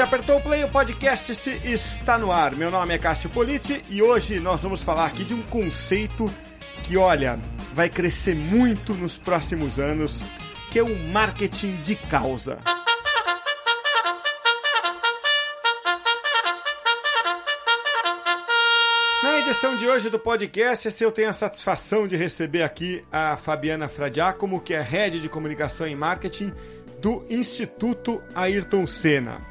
Você apertou o play, o podcast está no ar. Meu nome é Cássio Politi e hoje nós vamos falar aqui de um conceito que, olha, vai crescer muito nos próximos anos, que é o marketing de causa. Na edição de hoje do podcast, eu tenho a satisfação de receber aqui a Fabiana Fradiacomo, que é Head de Comunicação e Marketing do Instituto Ayrton Senna.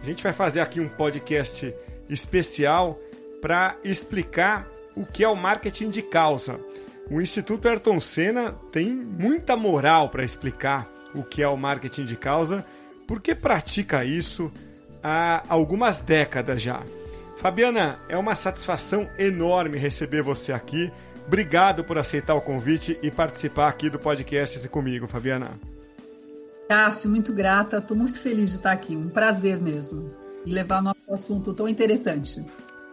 A gente vai fazer aqui um podcast especial para explicar o que é o marketing de causa. O Instituto Ayrton Senna tem muita moral para explicar o que é o marketing de causa, porque pratica isso há algumas décadas já. Fabiana, é uma satisfação enorme receber você aqui. Obrigado por aceitar o convite e participar aqui do podcast comigo, Fabiana. Cássio, muito grata. Estou muito feliz de estar aqui. Um prazer mesmo. E levar nosso assunto tão interessante.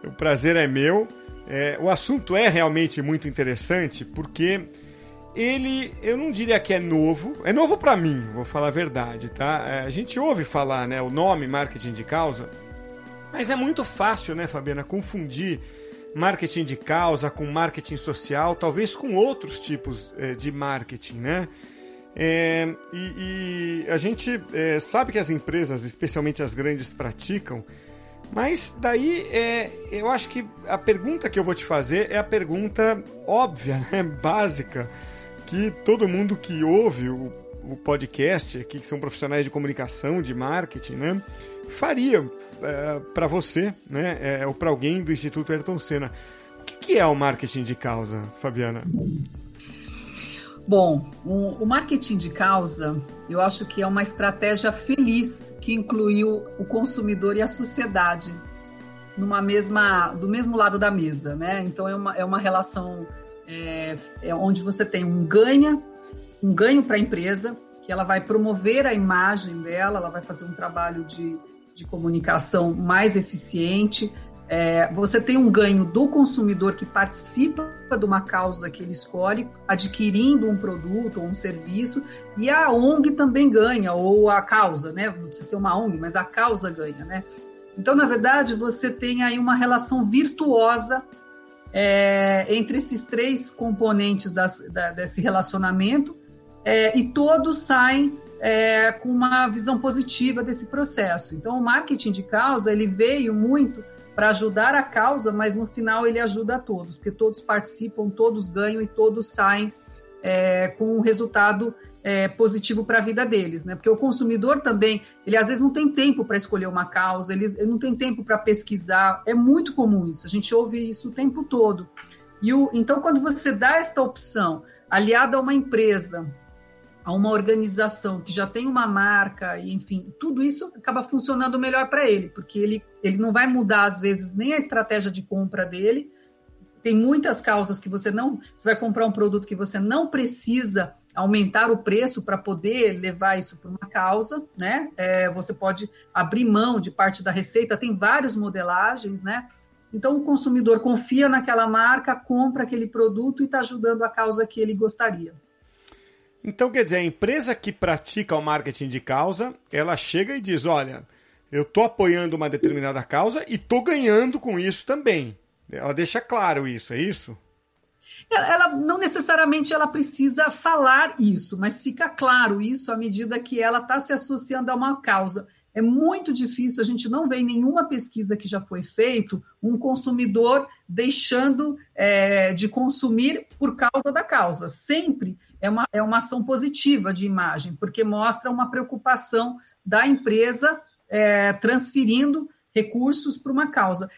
O prazer é meu. É, o assunto é realmente muito interessante porque ele, eu não diria que é novo. É novo para mim, vou falar a verdade, tá? É, a gente ouve falar, né, o nome marketing de causa mas é muito fácil, né, Fabiana, confundir marketing de causa com marketing social, talvez com outros tipos é, de marketing, né? É, e, e, a gente é, sabe que as empresas, especialmente as grandes, praticam, mas daí é, eu acho que a pergunta que eu vou te fazer é a pergunta óbvia, né, básica, que todo mundo que ouve o, o podcast aqui, que são profissionais de comunicação, de marketing, né, faria é, para você, né, é, ou para alguém do Instituto Ayrton Senna. O que, que, é o marketing de causa, Fabiana? Bom, o, marketing de causa, eu acho que é uma estratégia feliz que incluiu o consumidor e a sociedade numa mesma, do mesmo lado da mesa, né? Então é uma, é uma relação é, é onde você tem um ganha, um ganho para a empresa, que ela vai promover a imagem dela, ela vai fazer um trabalho de de comunicação mais eficiente. É, você tem um ganho do consumidor que participa de uma causa que ele escolhe, adquirindo um produto ou um serviço, e a ONG também ganha, ou a causa, né? Não precisa ser uma ONG, mas a causa ganha, né? Então, na verdade, você tem aí uma relação virtuosa é, entre esses três componentes das, da, desse relacionamento, é, e todos saem é, com uma visão positiva desse processo. Então, o marketing de causa ele veio muito para ajudar a causa, mas no final ele ajuda a todos, porque todos participam, todos ganham e todos saem é, com um resultado é, positivo para a vida deles, né? Porque o consumidor também, ele às vezes não tem tempo para escolher uma causa, ele, ele não tem tempo para pesquisar, é muito comum isso, a gente ouve isso o tempo todo. E o, então, quando você dá esta opção aliada a uma empresa a uma organização que já tem uma marca, e enfim, tudo isso acaba funcionando melhor para ele, porque ele, ele não vai mudar, às vezes, nem a estratégia de compra dele. Tem muitas causas que você não. Você vai comprar um produto que você não precisa aumentar o preço para poder levar isso para uma causa, né? É, você pode abrir mão de parte da receita, tem várias modelagens, né? Então o consumidor confia naquela marca, compra aquele produto e está ajudando a causa que ele gostaria. Então, quer dizer, a empresa que pratica o marketing de causa, ela chega e diz: olha, eu estou apoiando uma determinada causa e estou ganhando com isso também. Ela deixa claro isso, é isso? Ela não necessariamente ela precisa falar isso, mas fica claro isso à medida que ela está se associando a uma causa. É muito difícil, a gente não vê em nenhuma pesquisa que já foi feito um consumidor deixando é, de consumir por causa da causa. Sempre é uma, é uma ação positiva de imagem, porque mostra uma preocupação da empresa é, transferindo recursos para uma causa.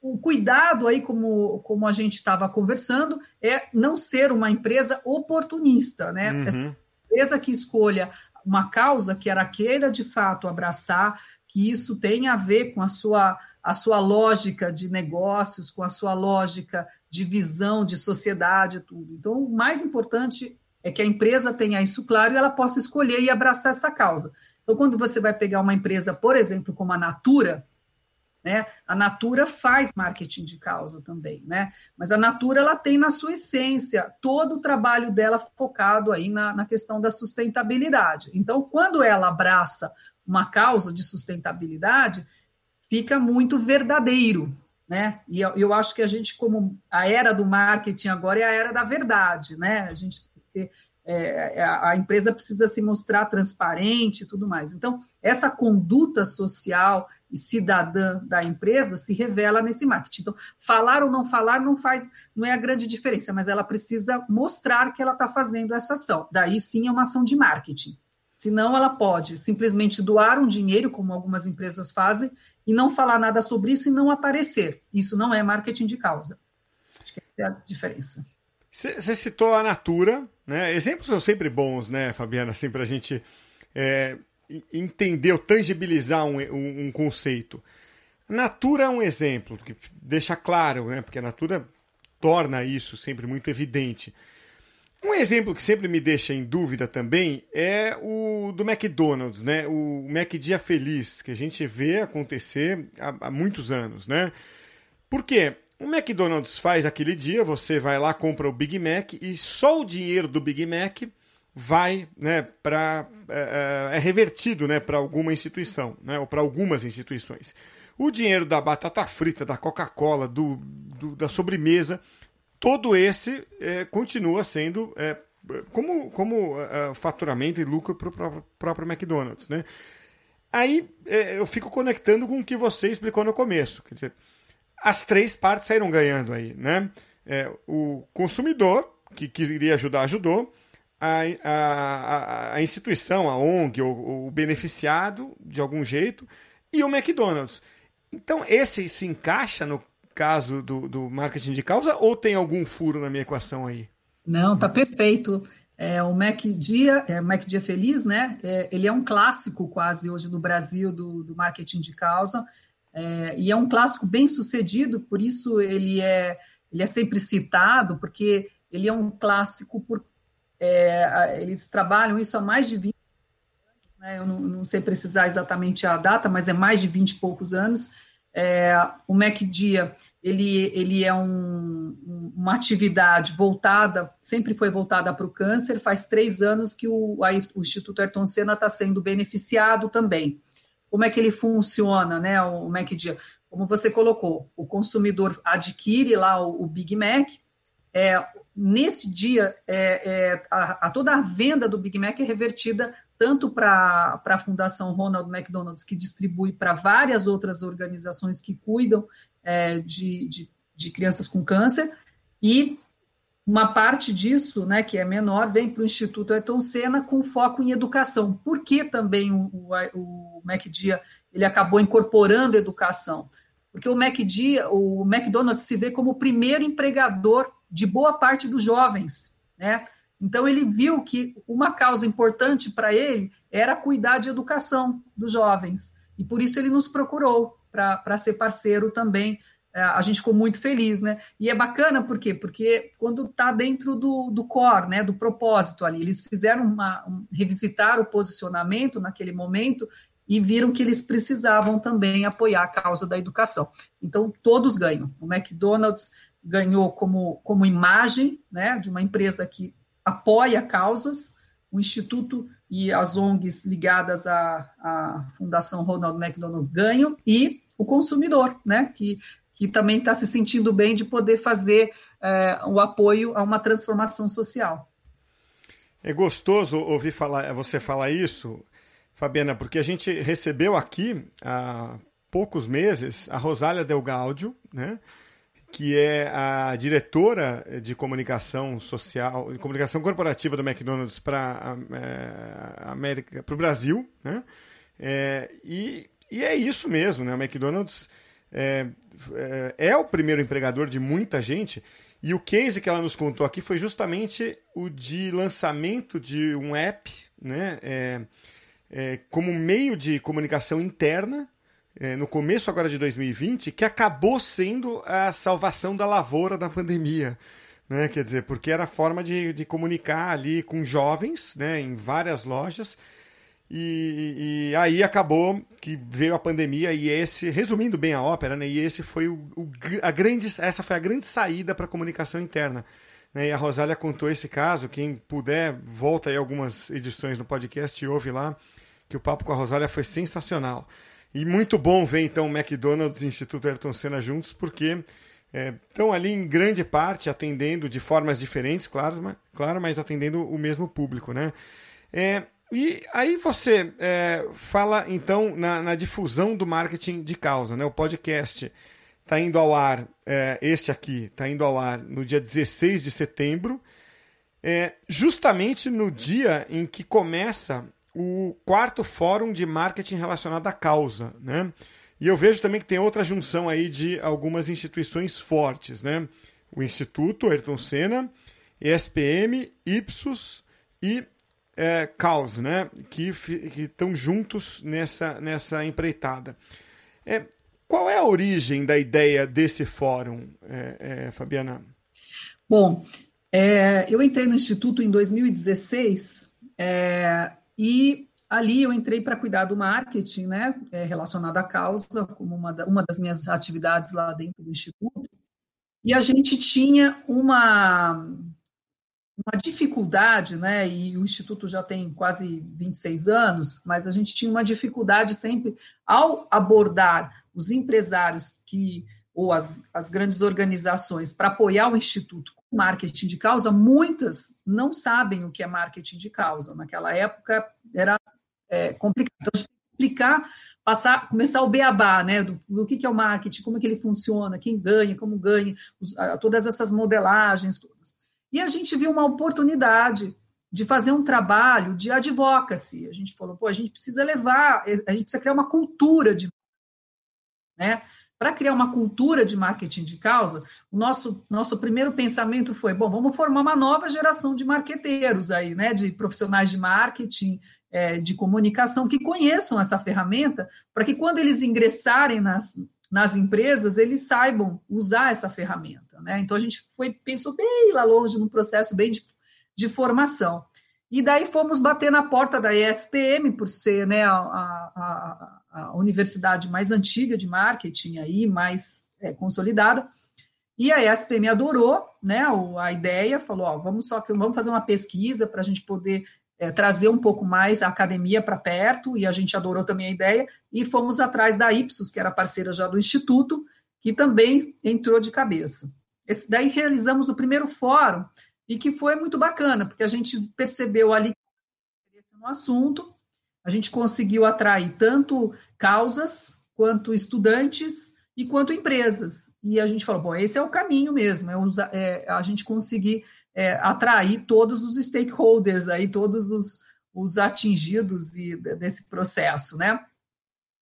O cuidado aí, como, como a gente estava conversando, é não ser uma empresa oportunista, né? Uhum. Essa empresa que escolha uma causa que ela queira de fato abraçar, que isso tenha a ver com a sua, a sua lógica de negócios, com a sua lógica de visão de sociedade, tudo. Então, o mais importante é que a empresa tenha isso claro e ela possa escolher e abraçar essa causa. Então, quando você vai pegar uma empresa, por exemplo, como a Natura, né? A Natura faz marketing de causa também, né? Mas a Natura ela tem na sua essência todo o trabalho dela focado aí na, na questão da sustentabilidade. Então, quando ela abraça uma causa de sustentabilidde, fica muito verdadeiro, né? E eu, eu, acho que a gente, como a era do marketing agora é a era da verdade, né? A gente tem que é, a empresa precisa se mostrar transparente e tudo mais. Então, essa conduta social e cidadã da empresa se revela nesse marketing. Então, falar ou não falar não faz, não é a grande diferença, mas ela precisa mostrar que ela está fazendo essa ação. Daí sim é uma ação de marketing. Senão, ela pode simplesmente doar um dinheiro, como algumas empresas fazem, e não falar nada sobre isso e não aparecer. Isso não é marketing de causa. Acho que é a diferença. Você citou a Natura, né? Exemplos são sempre bons, né, Fabiana, assim, para a gente é, entender ou tangibilizar um, um, um, conceito. Natura é um exemplo que deixa claro, né? Porque a Natura torna isso sempre muito evidente. Um exemplo que sempre me deixa em dúvida também é o do McDonald's, né? O Mac Dia Feliz, que a gente vê acontecer há, há muitos anos, né? Por quê? O McDonald's faz aquele dia, você vai lá, compra o Big Mac e só o dinheiro do Big Mac vai, né, para é, é, é, revertido, né, para alguma instituição, né, ou para algumas instituições. O dinheiro da batata frita, da Coca-Cola, do, do, da sobremesa, todo esse é, continua sendo é, como, como é, faturamento e lucro para o próprio McDonald's, né? Aí eu fico conectando com o que você explicou no começo, quer dizer as três partes saíram ganhando aí, né? É, o consumidor, que queria ajudar, ajudou. A, a, a instituição, a ONG, o, o beneficiado, de algum jeito, e o McDonald's. Então, esse se encaixa no caso do, do marketing de causa ou tem algum furo na minha equação aí? Não, tá perfeito. É, o Mac Dia, é, Mac Dia Feliz, né? É, ele é um clássico quase hoje no Brasil do, do marketing de causa. É, e é um clássico bem sucedido, por isso ele é, ele é sempre citado, porque ele é um clássico por. É, eles trabalham isso há mais de 20 anos, né? eu não, não, sei precisar exatamente a data, mas é mais de 20 e poucos anos. É, o MacDia ele, ele é um, uma atividade voltada, sempre foi voltada para o câncer, faz três anos que o, o Instituto Ayrton Senna está sendo beneficiado também como é que ele funciona, né? O MacDia, como você colocou, o consumidor adquire lá o, o Big Mac. É, nesse dia, é, é, a, a, toda a venda do Big Mac é revertida tanto para a Fundação Ronald McDonald's, que distribui para várias outras organizações que cuidam é, de, de, de crianças com câncer, e uma parte disso, né, que é menor, vem para o Instituto Ayrton Senna com foco em educação. Por que também o, o, o MacDia ele acabou incorporando educação? Porque o MacDia, o McDonald's se vê como o primeiro empregador de boa parte dos jovens, né? Então ele viu que uma causa importante para ele era cuidar de educação dos jovens e por isso ele nos procurou para ser parceiro também a gente ficou muito feliz, né? E é bacana por quê? Porque quando está dentro do, do core, né, do propósito ali, eles fizeram uma, um, revisitar o posicionamento naquele momento e viram que eles precisavam também apoiar a causa da educação. Então, todos ganham. O McDonald's ganhou como, como imagem né, de uma empresa que apoia causas, o Instituto e as ONGs ligadas à, à Fundação Ronald McDonald ganham, e o consumidor, né, que que também está se sentindo bem de poder fazer é, o apoio a uma transformação social. É gostoso ouvir falar, você falar isso, Fabiana, porque a gente recebeu aqui há poucos meses a Rosália Del Gaudio, né? que é a diretora de comunicação social, de comunicação corporativa do McDonald's para é, América, para o Brasil, né? É, e, e é isso mesmo, né? O McDonald's é, é, é, o primeiro empregador de muita gente. E o case que ela nos contou aqui foi justamente o de lançamento de um app, né, é, é, como meio de comunicação interna, é, no começo agora de 2020, que acabou sendo a salvação da lavoura da pandemia. Né? Quer dizer, porque era a forma de, de comunicar ali com jovens, né, em várias lojas, e, e, aí acabou que veio a pandemia e esse, resumindo bem a ópera, né, e esse foi o, o a grande, essa foi a grande saída para a comunicação interna. Né, e a Rosália contou esse caso, quem puder, volta aí algumas edições do podcast e ouve lá, que o papo com a Rosália foi sensacional. E muito bom ver então o McDonald's e o Instituto Ayrton Senna juntos, porque é, estão ali em grande parte atendendo de formas diferentes, claro, mas, claro, mas atendendo o mesmo público, né? É, e aí você é, fala então na, na, difusão do marketing de causa, né? O podcast está indo ao ar, é, este aqui está indo ao ar no dia 16 de setembro, é, justamente no dia em que começa o quarto fórum de marketing relacionado à causa, né? E eu vejo também que tem outra junção aí de algumas instituições fortes, né? O Instituto Ayrton Senna, ESPM, Ipsos e é, Caos, né? Que estão juntos nessa, nessa empreitada. É, qual é a origem da ideia desse fórum, é, é Fabiana? Bom, é, eu entrei no Instituto em 2016 é, e ali eu entrei para cuidar do marketing, né, relacionado à causa, como uma, uma das minhas atividades lá dentro do Instituto. E a gente tinha uma, uma dificuldade, né, e o Instituto já tem quase 26 anos, mas a gente tinha uma dificuldade sempre ao abordar os empresários que ou as, as grandes organizações para apoiar o Instituto marketing de causa, muitas não sabem o que é marketing de causa. Naquela época era é, complicado. Então, a gente explicar, passar, começar o beabá, né? Do, do que, que é o marketing, como é que ele funciona, quem ganha, como ganha, os, todas essas modelagens todas. E a gente viu uma oportunidade de fazer um trabalho de advocacy. A gente falou, pô, a gente precisa levar, a gente precisa criar uma cultura de né? Para criar uma cultura de marketing de causa, o nosso, nosso primeiro pensamento foi: bom, vamos formar uma nova geração de marqueteiros aí, né? De profissionais de marketing, é, de comunicação, que conheçam essa ferramenta, para que quando eles ingressarem nas, nas empresas, eles saibam usar essa ferramenta. Né? Então a gente foi, pensou bem lá longe, num processo bem de, de formação. E daí fomos bater na porta da ESPM, por ser né, a, a, a universidade mais antiga de marketing aí, mais é, consolidada. E a ESPM adorou né, a ideia, falou: ó, vamos só vamos fazer uma pesquisa para a gente poder é, trazer um pouco mais a academia para perto, e a gente adorou também a ideia, e fomos atrás da Ipsos, que era parceira já do Instituto, que também entrou de cabeça. Esse, daí realizamos o primeiro fórum, e que foi muito bacana, porque a gente percebeu ali no assunto, a gente conseguiu atrair tanto causas, quanto estudantes e quanto empresas. E a gente falou, bom, esse é o caminho mesmo, é, usar, é a gente conseguir é, atrair todos os stakeholders, aí, todos os, os atingidos e, desse processo, né?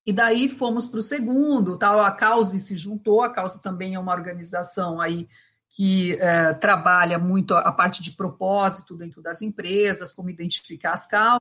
E daí fomos para o segundo, tal, a Cause se juntou, a Cause também é uma organização aí que é, trabalha muito a parte de propósito dentro das empresas, como identificar as causas,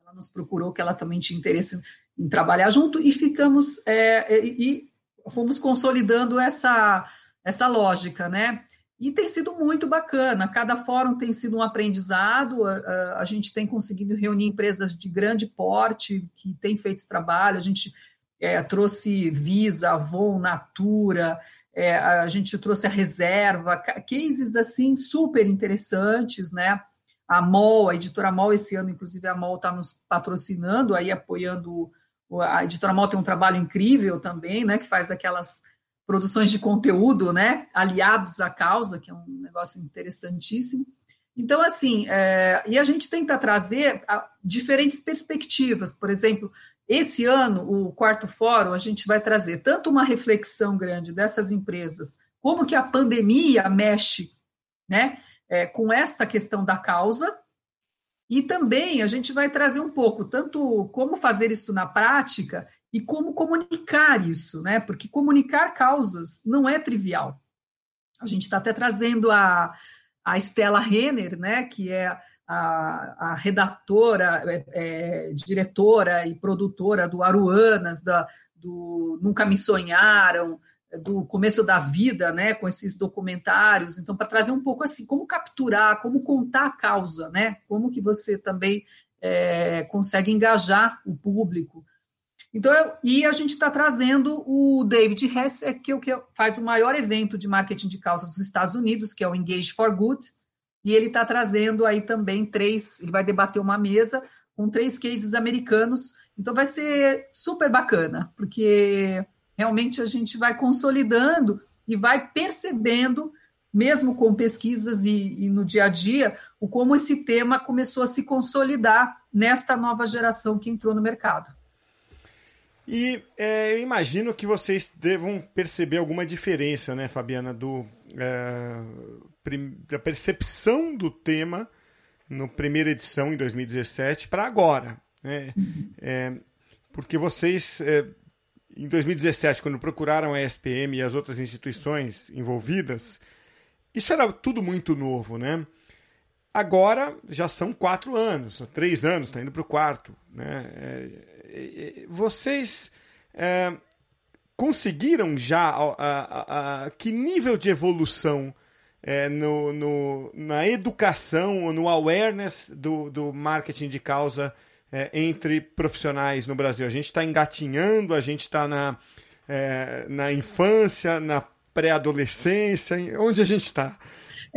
ela nos procurou que ela também tinha interesse em trabalhar junto e ficamos é, e, e fomos consolidando essa essa lógica, né? E tem sido muito bacana. Cada fórum tem sido um aprendizado. A, a, gente tem conseguido reunir empresas de grande porte que têm feito esse trabalho. A gente é, trouxe Visa, Avon, Natura, é, a gente trouxe a reserva, cases assim super interessantes, né? A MOL, a editora MOL, esse ano, inclusive, a MOL está nos patrocinando, aí apoiando. A editora MOL tem um trabalho incrível também, né? Que faz aquelas produções de conteúdo, né? Aliados à causa, que é um negócio interessantíssimo. Então, assim, é, e a gente tenta trazer diferentes perspectivas. Por exemplo, esse ano, o quarto fórum, a gente vai trazer tanto uma reflexão grande dessas empresas, como que a pandemia mexe, né? é, com esta questão da causa, e também a gente vai trazer um pouco, tanto como fazer isso na prática e como comunicar isso, né? Porque comunicar causas não é trivial. A gente está até trazendo a, a Stella Renner, né? Que é a, a redatora, é, é, diretora e produtora do Aruanas, da, do Nunca Me Sonharam, do começo da vida, né, com esses documentários, então para trazer um pouco assim, como capturar, como contar a causa, né, como que você também é, consegue engajar o público. Então, eu, e a gente está trazendo o David Hess, é que, é que faz o maior evento de marketing de causa dos Estados Unidos, que é o Engage for Good, e ele está trazendo aí também três, ele vai debater uma mesa com três cases americanos. Então vai ser super bacana, porque realmente a gente vai consolidando e vai percebendo, mesmo com pesquisas e, e, no dia a dia, o como esse tema começou a se consolidar nesta nova geração que entrou no mercado. E é, eu imagino que vocês devam perceber alguma diferença, né, Fabiana, do, é, da percepção do tema no primeira edição em 2017 para agora. Né? Uhum. É, porque vocês, é, em 2017, quando procuraram a SPM e as outras instituições envolvidas, isso era tudo muito novo, né? Agora já são quatro anos, três anos, está indo para o quarto. Né? Vocês é, conseguiram já a, a, a, que nível de evolução é, no, no, na educação, no awareness do, do marketing de causa é, entre profissionais no Brasil? A gente está engatinhando, a gente está na, é, na infância, na pré-adolescência, onde a gente está?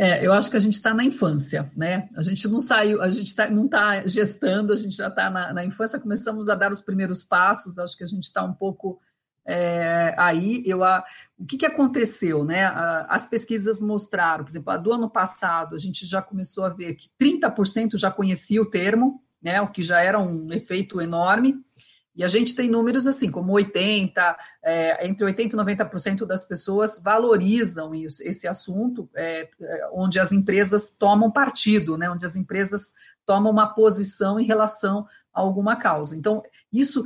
É, eu acho que a gente está na infância, né? A gente não saiu, a gente tá, não está gestando, a gente já está na, na, infância, começamos a dar os primeiros passos, acho que a gente está um pouco é, aí. Eu, a, o que, que aconteceu, né? A, as pesquisas mostraram, por exemplo, a do ano passado, a gente já começou a ver que 30% já conhecia o termo, né? O que já era um efeito enorme. E a gente tem números assim, como 80, é, entre 80% e 90% das pessoas valorizam isso, esse assunto, é, é, onde as empresas tomam partido, né, onde as empresas tomam uma posição em relação a alguma causa. Então, isso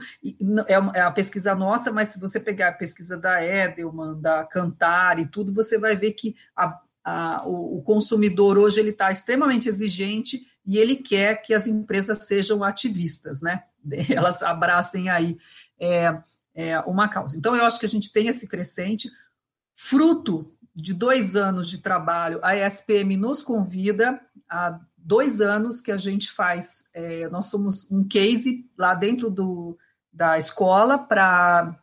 é, é a pesquisa nossa, mas se você pegar a pesquisa da Edelman, da Cantar e tudo, você vai ver que a, a, o, o consumidor hoje ele está extremamente exigente e ele quer que as empresas sejam ativistas, né? Elas abracem aí é, é, uma causa. Então, eu acho que a gente tem esse crescente, fruto de dois anos de trabalho. A ESPM nos convida há dois anos que a gente faz. É, nós somos um case lá dentro do, da escola para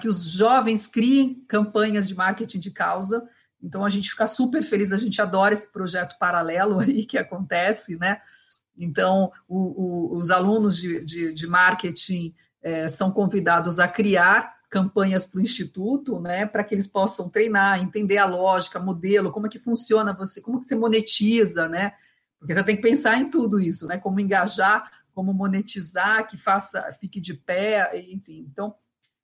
que os jovens criem campanhas de marketing de causa. Então a gente fica super feliz, a gente adora esse projeto paralelo aí que acontece, né? Então, o, o, os alunos de, de, de marketing é, são convidados a criar campanhas para o instituto, né, para que eles possam treinar, entender a lógica, modelo, como é que funciona você, como que você monetiza, né? Porque você tem que pensar em tudo isso, né? Como engajar, como monetizar, que faça, fique de pé, enfim. Então,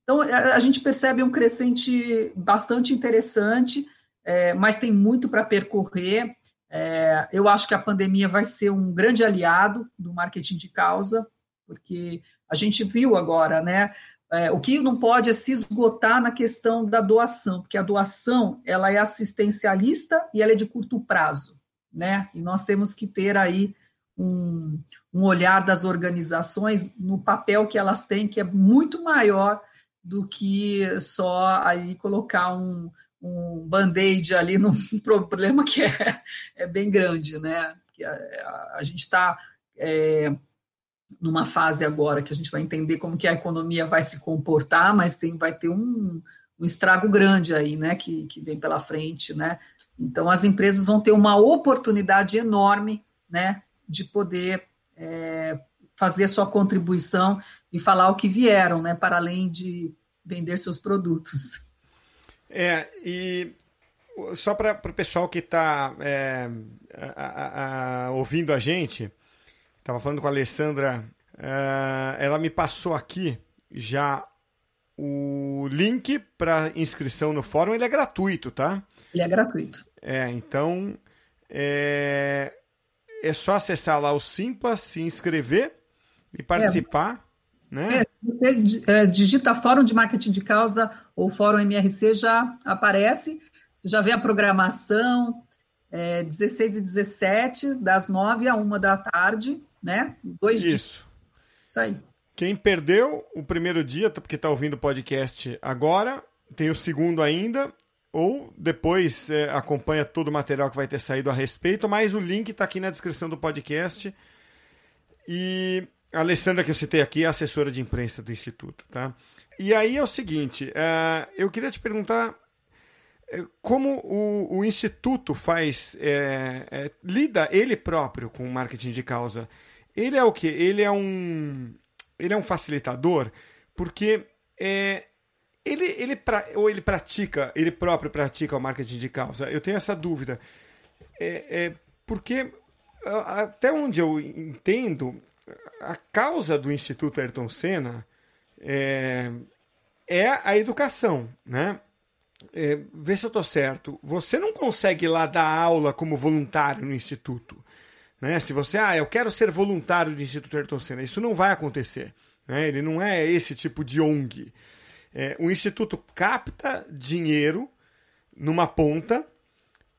então a gente percebe um crescente bastante interessante é, mas tem muito para percorrer. É, eu acho que a pandemia vai ser um grande aliado do marketing de causa, porque a gente viu agora, né? É, o que não pode é se esgotar na questão da doação, porque a doação ela é assistencialista e ela é de curto prazo, né? E nós temos que ter aí um, um olhar das organizações no papel que elas têm, que é muito maior do que só aí colocar um, um band-aid ali num problema que é, é bem grande, né? Que a, a, a gente está é, numa fase agora que a gente vai entender como que a economia vai se comportar, mas tem, vai ter um, um estrago grande aí, né? Que, que vem pela frente, né? Então as empresas vão ter uma oportunidade enorme, né? De poder é, fazer sua contribuição e falar o que vieram, né? Para além de vender seus produtos. É, e só para o pessoal que está é, ouvindo a gente, estava falando com a Alessandra, é, ela me passou aqui já o link para inscrição no fórum, ele é gratuito, tá? Ele é gratuito. É, então é, é só acessar lá o Simpla, se inscrever e participar. É. Né? É, você é, digita Fórum de Marketing de Causa ou Fórum MRC, já aparece. Você já vê a programação, é, 16 e 17, das 9 a 1 da tarde, né? Dois Isso. Dias. Isso aí. Quem perdeu o primeiro dia, porque está ouvindo o podcast agora, tem o segundo ainda, ou depois é, acompanha todo o material que vai ter saído a respeito, mas o link está aqui na descrição do podcast. E a Alessandra, que eu citei aqui, é assessora de imprensa do Instituto, tá? E aí é o seguinte, uh, eu queria te perguntar é, como o, o Instituto faz, é, é, lida ele próprio com marketing de causa. ele é o quê? Ele é um, ele é um facilitador porque é, ele, ele pra, ou ele pratica, ele próprio pratica o marketing de causa. Eu tenho essa dúvida. É, é porque até onde eu entendo, a causa do Instituto Ayrton Senna é, é a educação, né? É, vê se eu estou certo. Você não consegue ir lá dar aula como voluntário no Instituto. Né? Se você, ah, eu quero ser voluntário do Instituto Ayrton Senna, isso não vai acontecer. Né? Ele não é esse tipo de ONG. É, o Instituto capta dinheiro numa ponta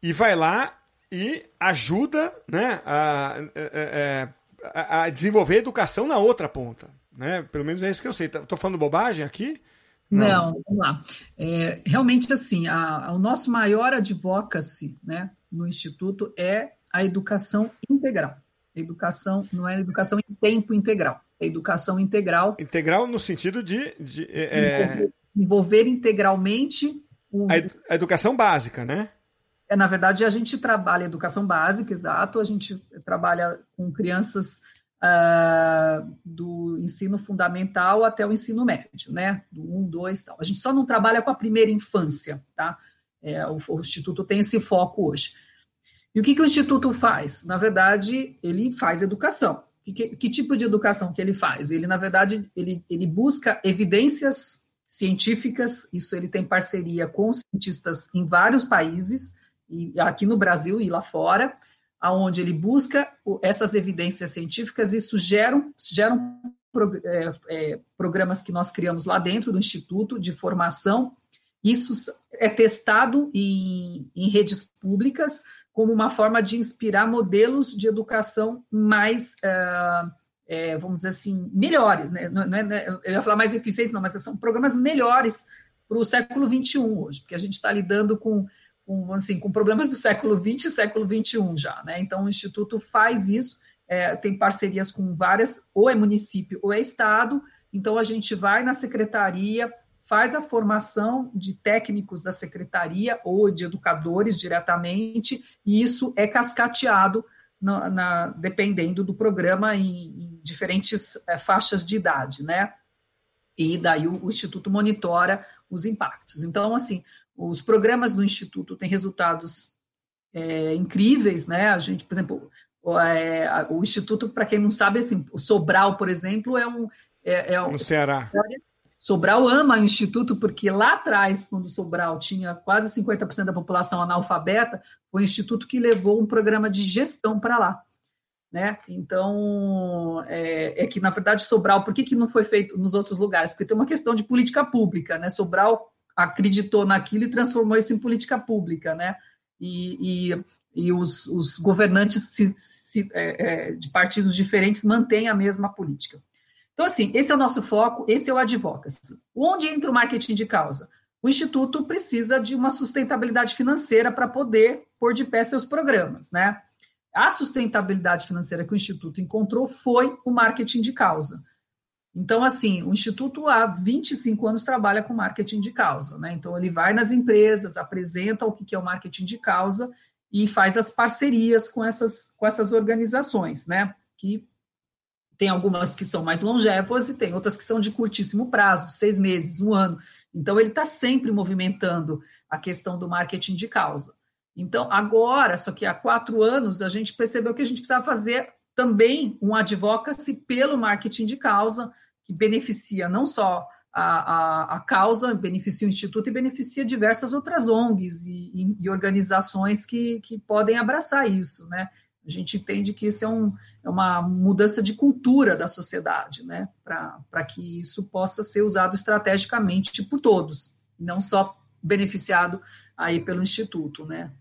e vai lá e ajuda né, a, a, é, a, a desenvolver educação na outra ponta. Né? Pelo menos é isso que eu sei. Estou falando bobagem aqui? Não, Não vamos lá. É, realmente, assim, a, o nosso maior advocacy né, no Instituto é a educação integral. Educação não é educação em tempo integral, é educação integral. Integral no sentido de. de é... envolver, envolver, integralmente o... a, ed a educação básica, né? É, na verdade, a gente trabalha educação básica, exato. A gente trabalha com crianças uh, ensino fundamental até o ensino médio, né? Do 1, 2 tal. A gente só não trabalha com a primeira infância, tá? É, o, o, Instituto tem esse foco hoje. E o que, que o Instituto faz? Na verdade, ele faz educação. Que, que, que tipo de educação que ele faz? Ele, na verdade, ele, ele busca evidências científicas, isso ele tem parceria com cientistas em vários países, e aqui no Brasil e lá fora, aonde ele busca essas evidências científicas, isso geram, geram é, é, programas que nós criamos lá dentro do Instituto de formação. Isso é testado em, em redes públicas como uma forma de inspirar modelos de educação mais, uh, é, vamos dizer assim, melhores. Né? É, eu ia falar mais eficientes, não, mas são programas melhores para o século XXI hoje, porque a gente está lidando com com, assim, com problemas do século XX e século XXI já, né? Então, o Instituto faz isso, é, tem parcerias com várias, ou é município ou é estado, então a gente vai na secretaria, faz a formação de técnicos da secretaria ou de educadores diretamente, e isso é cascateado na, na dependendo do programa em, em diferentes é, faixas de idade, né? E daí o, o Instituto monitora os impactos. Então, assim, os programas do Instituto têm resultados é, incríveis, né? A gente, por exemplo, o, é, o Instituto, para quem não sabe, assim, o Sobral, por exemplo, é um. É, é no Ceará. Sobral ama o Instituto porque lá atrás, quando Sobral tinha quase 50% da população analfabeta, foi o Instituto que levou um programa de gestão para lá. Né? Então, é, é, que, na verdade, Sobral, por que, que não foi feito nos outros lugares? Porque tem uma questão de política pública, né? Sobral acreditou naquilo e transformou isso em política pública, né? E, e, e os, os, governantes se, se, é, é, de partidos diferentes mantêm a mesma política. Então, assim, esse é o nosso foco, esse é o advocacy. Onde entra o marketing de causa? O Instituto precisa de uma sustentabilidade financeira para poder pôr de pé seus programas, né? A sustentabilidade financeira que o Instituto encontrou foi o marketing de causa. Então, assim, o Instituto há 25 anos trabalha com marketing de causa, né? Então, ele vai nas empresas, apresenta o que é o marketing de causa e faz as parcerias com essas, com essas organizações, né? Que tem algumas que são mais longevas e tem outras que são de curtíssimo prazo, seis meses, um ano. Então, ele está sempre movimentando a questão do marketing de causa. Então, agora, só que há quatro anos, a gente percebeu que a gente precisava fazer também um advocacy pelo marketing de causa, que beneficia não só a, a, a, causa, beneficia o Instituto e beneficia diversas outras ONGs e, e, organizações que, que podem abraçar isso, né? A gente entende que isso é, um, é uma mudança de cultura da sociedade, né? Para que isso possa ser usado estrategicamente por todos, não só beneficiado aí pelo Instituto, né?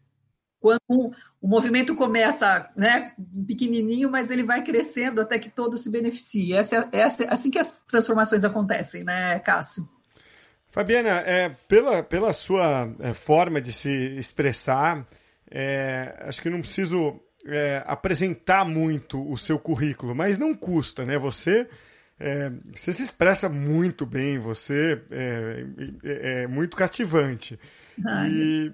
Quando o movimento começa né, pequenininho, mas ele vai crescendo até que todo se beneficie. Essa, essa, assim que as transformações acontecem, né, Cássio? Fabiana, é, pela, pela sua é, forma de se expressar, é, acho que não preciso é, apresentar muito o seu currículo, mas não custa, né? Você, é, você se expressa muito bem, você é, é muito cativante. Ai. E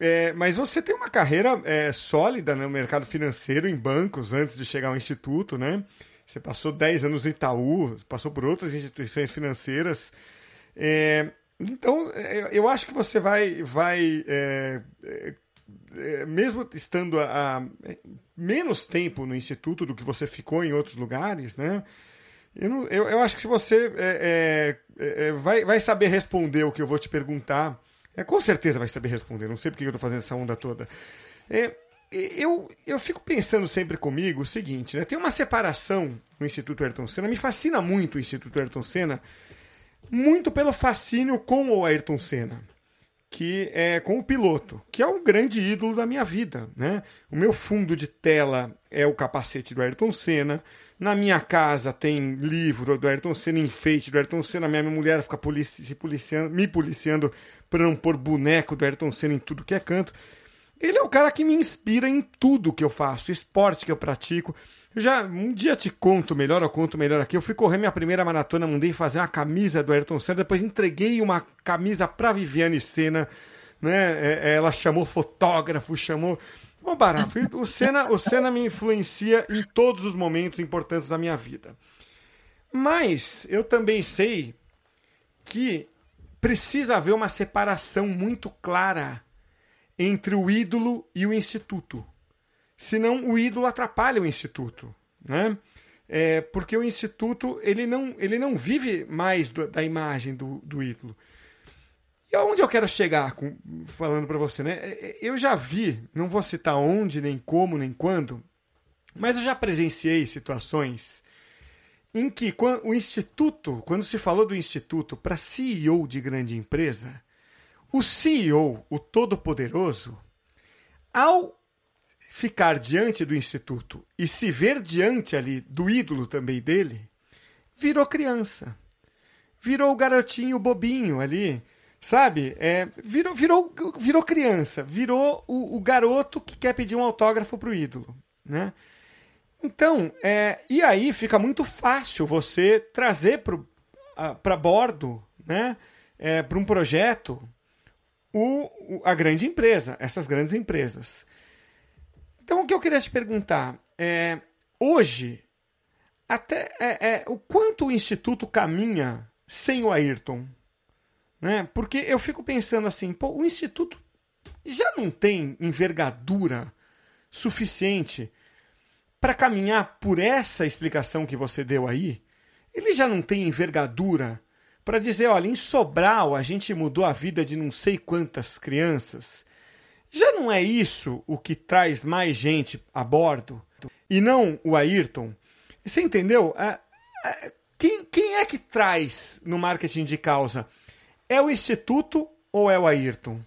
é, mas você tem uma carreira é, sólida no mercado financeiro, em bancos, antes de chegar ao Instituto, né? Você passou 10 anos no Itaú, passou por outras instituições financeiras. É, então, é, eu acho que você vai, vai é, é, mesmo estando a, menos tempo no instituto do que você ficou em outros lugares, né? Eu, não, eu, eu acho que se você vai, vai saber responder o que eu vou te perguntar, com certeza vai saber responder. Não sei porque eu estou fazendo essa onda toda. eu, eu fico pensando sempre comigo o seguinte, né? Tem uma separação no Instituto Ayrton Senna. Me fascina muito o Instituto Ayrton Senna muito pelo fascínio com o Ayrton Senna, que é com o piloto, que é o grande ídolo da minha vida, né? O meu fundo de tela é o capacete do Ayrton Senna. Na minha casa tem livro do Ayrton Senna, enfeite do Ayrton Senna. Minha mulher fica polici se policiando, me policiando para não pôr boneco do Ayrton Senna em tudo que é canto. Ele é o cara que me inspira em tudo que eu faço, esporte que eu pratico. Eu já um dia te conto melhor, eu conto melhor aqui. Eu fui correr minha primeira maratona, mandei fazer uma camisa do Ayrton Senna, depois entreguei uma camisa para Viviane Senna, né? É, ela chamou fotógrafo, chamou Bom, barato. O Senna, o Senna me influencia em todos os momentos importantes da minha vida. Mas eu também sei que precisa haver uma separação muito clara entre o ídolo e o instituto senão o ídolo atrapalha o instituto, né? É, porque o instituto ele não, ele não vive mais do, da imagem do, do ídolo. E aonde eu quero chegar com, falando para você, né? É, é, eu já vi, não vou citar onde, nem como, nem quando, mas eu já presenciei situações em que o instituto, quando se falou do instituto para CEO de grande empresa, o CEO, o todo-poderoso, ao ficar diante do instituto e se ver diante ali do ídolo também dele, virou criança. Virou o garotinho bobinho ali, sabe? É, virou, virou, virou criança, virou o, o garoto que quer pedir um autógrafo pro ídolo, né? Então, é, e aí fica muito fácil você trazer para bordo, né? É, para um projeto, o, a grande empresa, essas grandes empresas. Então, o que eu queria te perguntar é: hoje, até é, é, o quanto o Instituto caminha sem o Ayrton? Né? Porque eu fico pensando assim: pô, o Instituto já não tem envergadura suficiente para caminhar por essa explicação que você deu aí? Ele já não tem envergadura para dizer: olha, em Sobral a gente mudou a vida de não sei quantas crianças já não é isso o que traz mais gente a bordo? E não o Ayrton? Você entendeu? É, é, quem, quem é que traz no marketing de causa? É o Instituto ou é o Ayrton?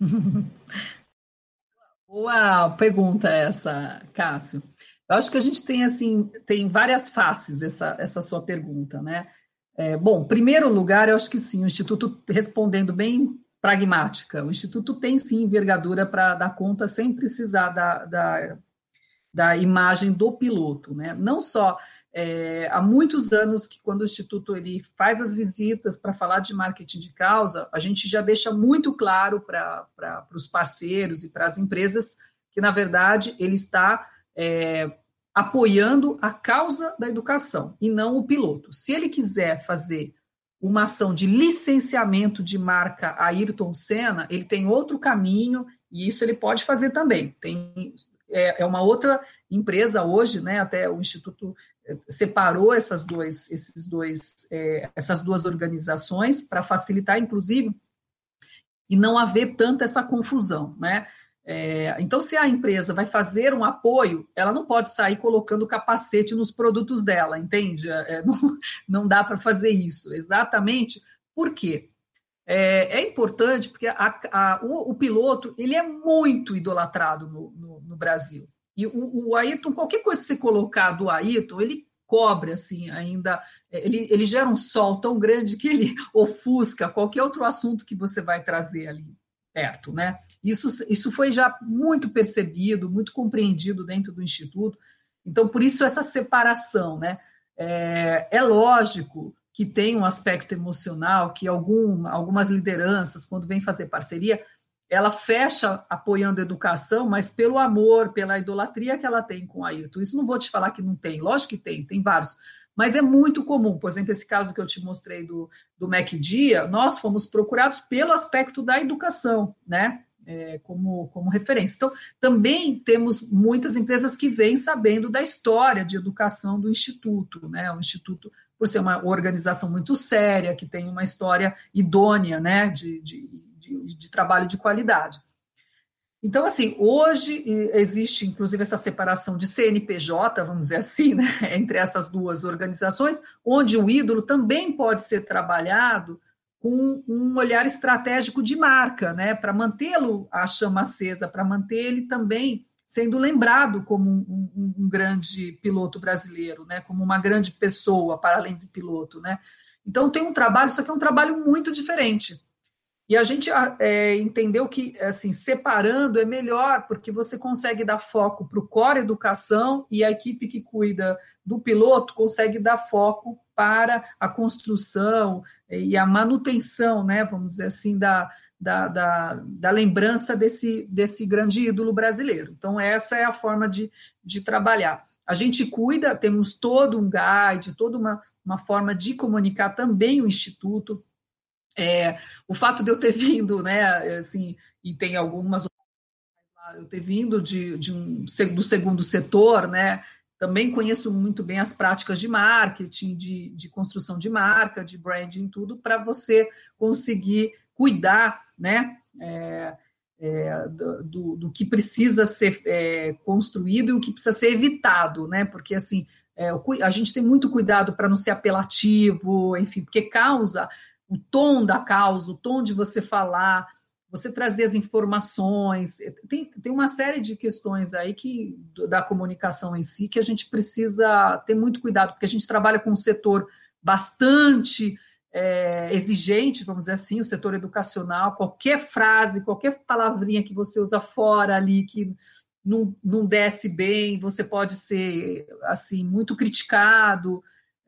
Boa pergunta essa, Cássio. Eu acho que a gente tem assim tem várias faces essa, essa sua pergunta, né? É, bom, primeiro lugar, eu acho que sim, o Instituto respondendo bem pragmática. O Instituto tem sim envergadura para dar conta sem precisar da, da, da imagem do piloto. Né? Não só é, há muitos anos que quando o Instituto ele faz as visitas para falar de marketing de causa, a gente já deixa muito claro para os parceiros e para as empresas que, na verdade, ele está é, apoiando a causa da educação e não o piloto. Se ele quiser fazer uma ação de licenciamento de marca Ayrton Senna, ele tem outro caminho e isso ele pode fazer também. Tem, é, é uma outra empresa hoje, né? Até o Instituto separou essas, dois, esses dois, é, essas duas organizações para facilitar, inclusive, e não haver tanta essa confusão, né? É, então, se a empresa vai fazer um apoio, ela não pode sair colocando capacete nos produtos dela, entende? É, é não, não dá para fazer isso. Exatamente por quê? É, é importante porque a, a, o, o, piloto ele é muito idolatrado no, no, no Brasil. E o, o, Ayrton, qualquer coisa que você colocar do Ayrton, ele cobre assim ainda, ele, ele gera um sol tão grande que ele ofusca qualquer outro assunto que você vai trazer ali perto, né? Isso, isso foi já muito percebido, muito compreendido dentro do Instituto. Então, por isso, essa separação, né? É, é lógico que tem um aspecto emocional, que algum, algumas lideranças, quando vêm fazer parceria, ela fecha apoiando a educação, mas pelo amor, pela idolatria que ela tem com Ayrton. Isso não vou te falar que não tem, lógico que tem, tem vários. Mas é muito comum, por exemplo, esse caso que eu te mostrei do, do MacDia, nós fomos procurados pelo aspecto da educação, né? É, como, como referência. Então, também temos muitas empresas que vêm sabendo da história de educação do Instituto, né? O Instituto, por ser uma organização muito séria, que tem uma história idônea, né? de, de de, trabalho de qualidade. Então, assim, hoje existe, inclusive, essa separação de CNPJ, vamos dizer assim, né, entre essas duas organizações, onde o ídolo também pode ser trabalhado com um olhar estratégico de marca, né, para mantê-lo a chama acesa, para manter ele também sendo lembrado como um, um, um, grande piloto brasileiro, né, como uma grande pessoa, para além de piloto, né. Então, tem um trabalho, isso aqui é um trabalho muito diferente, e a gente é, entendeu que, assim, separando é melhor, porque você consegue dar foco para o core educação e a equipe que cuida do piloto consegue dar foco para a construção e a manutenção, né, vamos dizer assim, da, da, da, da, lembrança desse, desse grande ídolo brasileiro. Então, essa é a forma de, de trabalhar. A gente cuida, temos todo um guide, toda uma, uma forma de comunicar também o Instituto. É, o fato de eu ter vindo, né, assim, e tem algumas eu ter vindo de, de um do segundo setor, né, também conheço muito bem as práticas de marketing, de, de construção de marca, de branding, tudo, para você conseguir cuidar, né, é, é, do, do, que precisa ser é, construído e o que precisa ser evitado, né, porque assim, é, a gente tem muito cuidado para não ser apelativo, enfim, porque causa o tom da causa, o tom de você falar, você trazer as informações. Tem, tem uma série de questões aí que da comunicação em si que a gente precisa ter muito cuidado, porque a gente trabalha com um setor bastante é, exigente, vamos dizer assim, o setor educacional, qualquer frase, qualquer palavrinha que você usa fora ali que não, não desce bem, você pode ser assim muito criticado.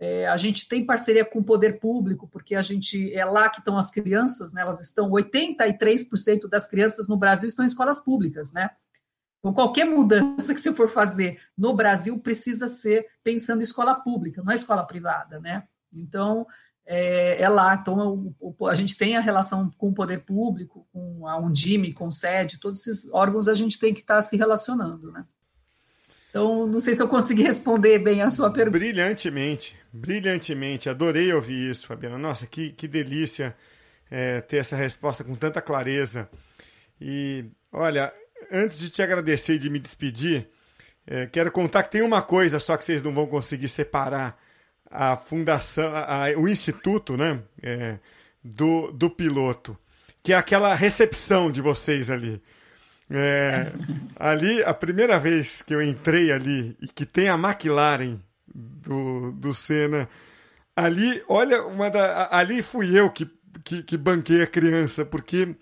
É, a gente tem parceria com o poder público, porque a gente é lá que estão as crianças, né? Elas estão 83% das crianças no Brasil estão em escolas públicas, né? Então, qualquer mudança que você for fazer no Brasil precisa ser pensando em escola pública, não é escola privada, né? Então, é, é lá. Então, o, o, a gente tem a relação com o poder público, com a Undime, com o SED, todos esses órgãos a gente tem que estar tá se relacionando, né? Então, não sei se eu consegui responder bem a sua pergunta. Brilhantemente, brilhantemente. Adorei ouvir isso, Fabiana. Nossa, que, que delícia é, ter essa resposta com tanta clareza. E, olha, antes de te agradecer e de me despedir, é, quero contar que tem uma coisa só que vocês não vão conseguir separar a fundação, a, o instituto, né, é, do, do piloto, que é aquela recepção de vocês ali. É, ali, a primeira vez que eu entrei ali e que tem a McLaren do, do Senna, ali, olha, uma da, ali fui eu que, que, que banquei a criança, porque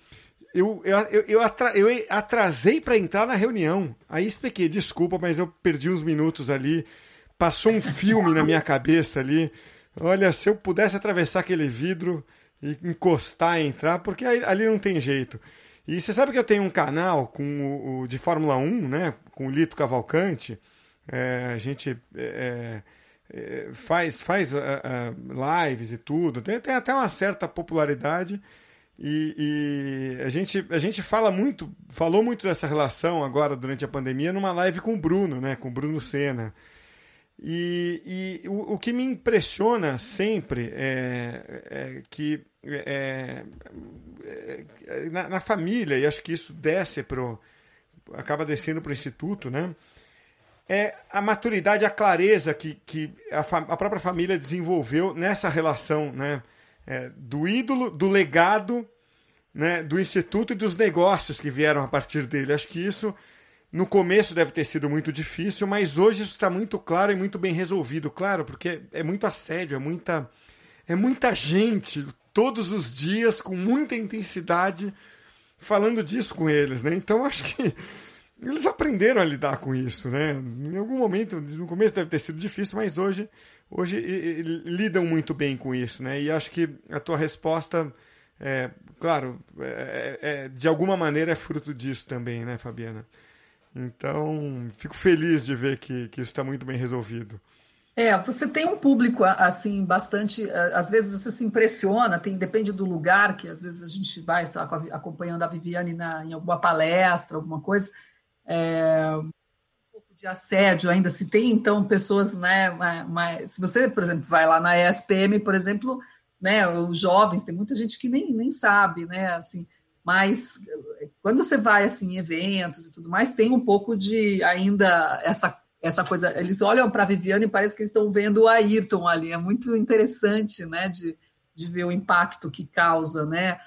eu, eu, eu, eu, atra, eu atrasei para entrar na reunião. Aí expliquei, desculpa, mas eu perdi uns minutos ali. Passou um filme na minha cabeça ali. Olha, se eu pudesse atravessar aquele vidro e encostar e entrar, porque ali não tem jeito. E você sabe que eu tenho um canal com o, de Fórmula 1, né? Com o Lito Cavalcante. É, a gente é, é, faz, faz uh, uh, lives e tudo. Tem, tem, até uma certa popularidade. E, e, a, gente, a gente fala muito, falou muito dessa relação agora durante a pandemia numa live com o Bruno, né? Com o Bruno Senna. E, e o, o, que me impressiona sempre é, é que é, é, na, na, família, e acho que isso desce pro, acaba descendo para o instituto, né? É a maturidade, a clareza que, que a, a própria família desenvolveu nessa relação, né? É, do ídolo, do legado, né? Do instituto e dos negócios que vieram a partir dele. Acho que isso no começo deve ter sido muito difícil, mas hoje isso está muito claro e muito bem resolvido, claro, porque é muito assédio, é muita, é muita gente todos os dias com muita intensidade falando disso com eles, né? Então acho que eles aprenderam a lidar com isso, né? Em algum momento, no começo deve ter sido difícil, mas hoje, hoje lidam muito bem com isso, né? E acho que a tua resposta é, claro, é, é, de alguma maneira é fruto disso também, né, Fabiana? Então, fico feliz de ver que, que isso está muito bem resolvido. É, você tem um público assim bastante, às vezes você se impressiona, tem depende do lugar que às vezes a gente vai, sabe, acompanhando a Viviane na, em alguma palestra, alguma coisa, é, um pouco de assédio ainda se tem então pessoas, né, mas se você, por exemplo, vai lá na ESPM, por exemplo, né, os jovens, tem muita gente que nem, nem sabe, né, assim, mas quando você vai assim em eventos e tudo mais, tem um pouco de ainda essa essa coisa, eles olham para a Viviane e parece que estão vendo o Ayrton ali, é muito interessante, né, de, de ver o impacto que causa, né,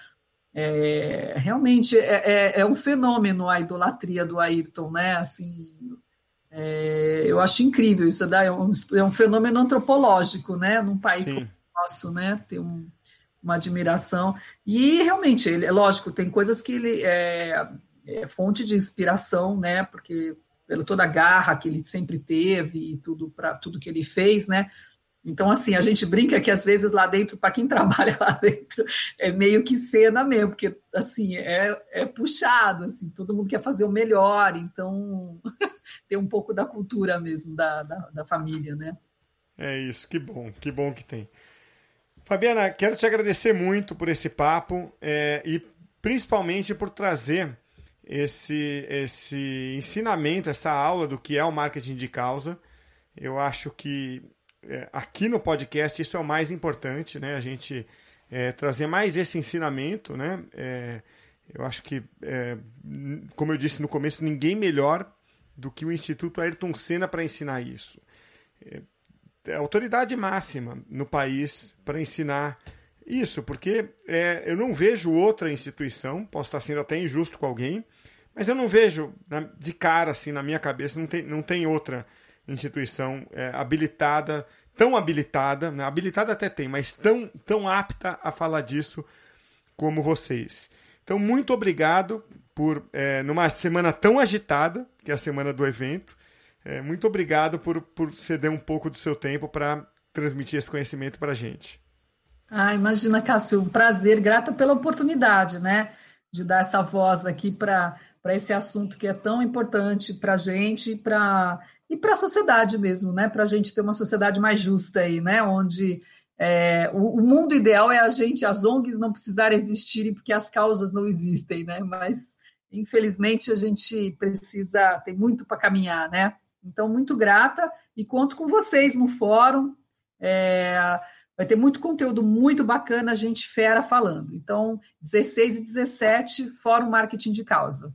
é, realmente é, é, é, um fenômeno a idolatria do Ayrton, né, assim, é, eu acho incrível isso, é um, é um fenômeno antropológico, né, num país Sim. como o nosso, né, ter um, uma admiração, e realmente, ele, é lógico, tem coisas que ele é, é fonte de inspiração, né, porque pela toda a garra que ele sempre teve e tudo para tudo que ele fez, né? Então, assim, a gente brinca que às vezes lá dentro, para quem trabalha lá dentro, é meio que cena mesmo, porque assim, é, é puxado, assim, todo mundo quer fazer o melhor, então tem um pouco da cultura mesmo da, da, da família, né? É isso, que bom, que bom que tem. Fabiana, quero te agradecer muito por esse papo é, e principalmente por trazer esse, esse ensinamento, essa aula do que é o marketing de causa. Eu acho que é, aqui no podcast isso é o mais importante, né? A gente é, trazer mais esse ensinamento, né? É, eu acho que, é, como eu disse no começo, ninguém melhor do que o Instituto Ayrton Senna para ensinar isso. É, a autoridade máxima no país para ensinar isso, porque é, eu não vejo outra instituição, posso estar sendo até injusto com alguém, mas eu não vejo de cara, assim, na minha cabeça, não tem, não tem outra instituição é, habilitada, tão habilitada, né? habilitada até tem, mas tão, tão apta a falar disso como vocês. Então, muito obrigado por, é, numa semana tão agitada, que é a semana do evento, é, muito obrigado por, por ceder um pouco do seu tempo para transmitir esse conhecimento para a gente. Ah, imagina, Cássio, um prazer, grata pela oportunidade, né, de dar essa voz aqui para esse assunto que é tão importante para a gente e para e para a sociedade mesmo, né, para a gente ter uma sociedade mais justa aí, né, onde é, o, o, mundo ideal é a gente, as ONGs não precisarem existirem porque as causas não existem, né, mas infelizmente a gente precisa, tem muito para caminhar, né, então muito grata e conto com vocês no fórum, é, Vai ter muito conteúdo muito bacana, gente fera falando. Então, 16 e 17, Fórum Marketing de Causa.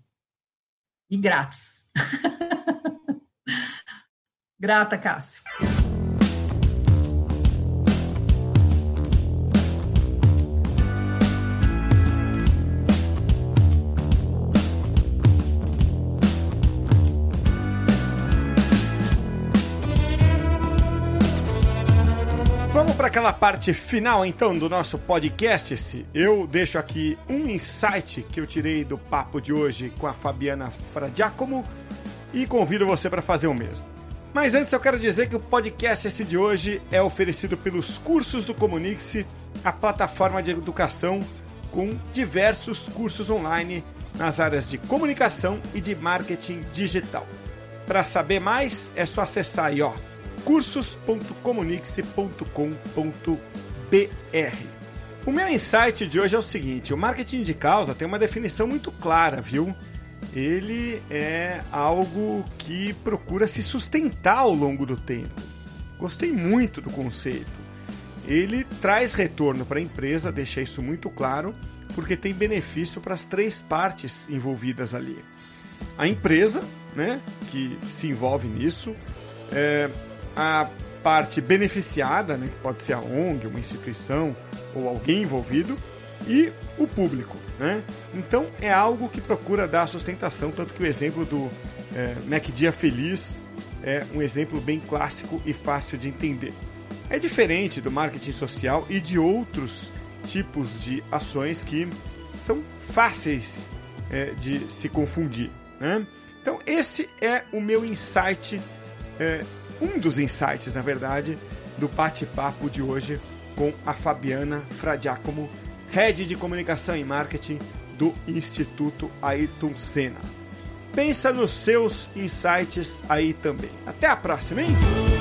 E grátis. Grata, Cássio. Aquela parte final então do nosso podcast. Eu deixo aqui um insight que eu tirei do papo de hoje com a Fabiana Fradiacomo e convido você para fazer o mesmo. Mas antes eu quero dizer que o podcast de hoje é oferecido pelos cursos do Comunique-se, a plataforma de educação com diversos cursos online nas áreas de comunicação e de marketing digital. Para saber mais, é só acessar aí, ó, cursos.comunique-se.com.br. O meu insight de hoje é o seguinte: o marketing de causa tem uma definição muito clara, viu? Ele é algo que procura se sustentar ao longo do tempo. Gostei muito do conceito. Ele traz retorno para a empresa, deixa isso muito claro, porque tem benefício para as três partes envolvidas ali. A empresa, né, que se envolve nisso, é, a parte beneficiada, né, que pode ser a ONG, uma instituição ou alguém envolvido, e o público. Né? Então é algo que procura dar sustentação, tanto que o exemplo do é, Mac Dia Feliz é um exemplo bem clássico e fácil de entender. É diferente do marketing social e de outros tipos de ações que são fáceis é, de se confundir. Né? Então, esse é o meu insight é, um dos insights, na verdade, do bate-papo de hoje com a Fabiana Fradiacomo, Head de Comunicação e Marketing do Instituto Ayrton Senna. Pensa nos seus insights aí também. Até a próxima, hein?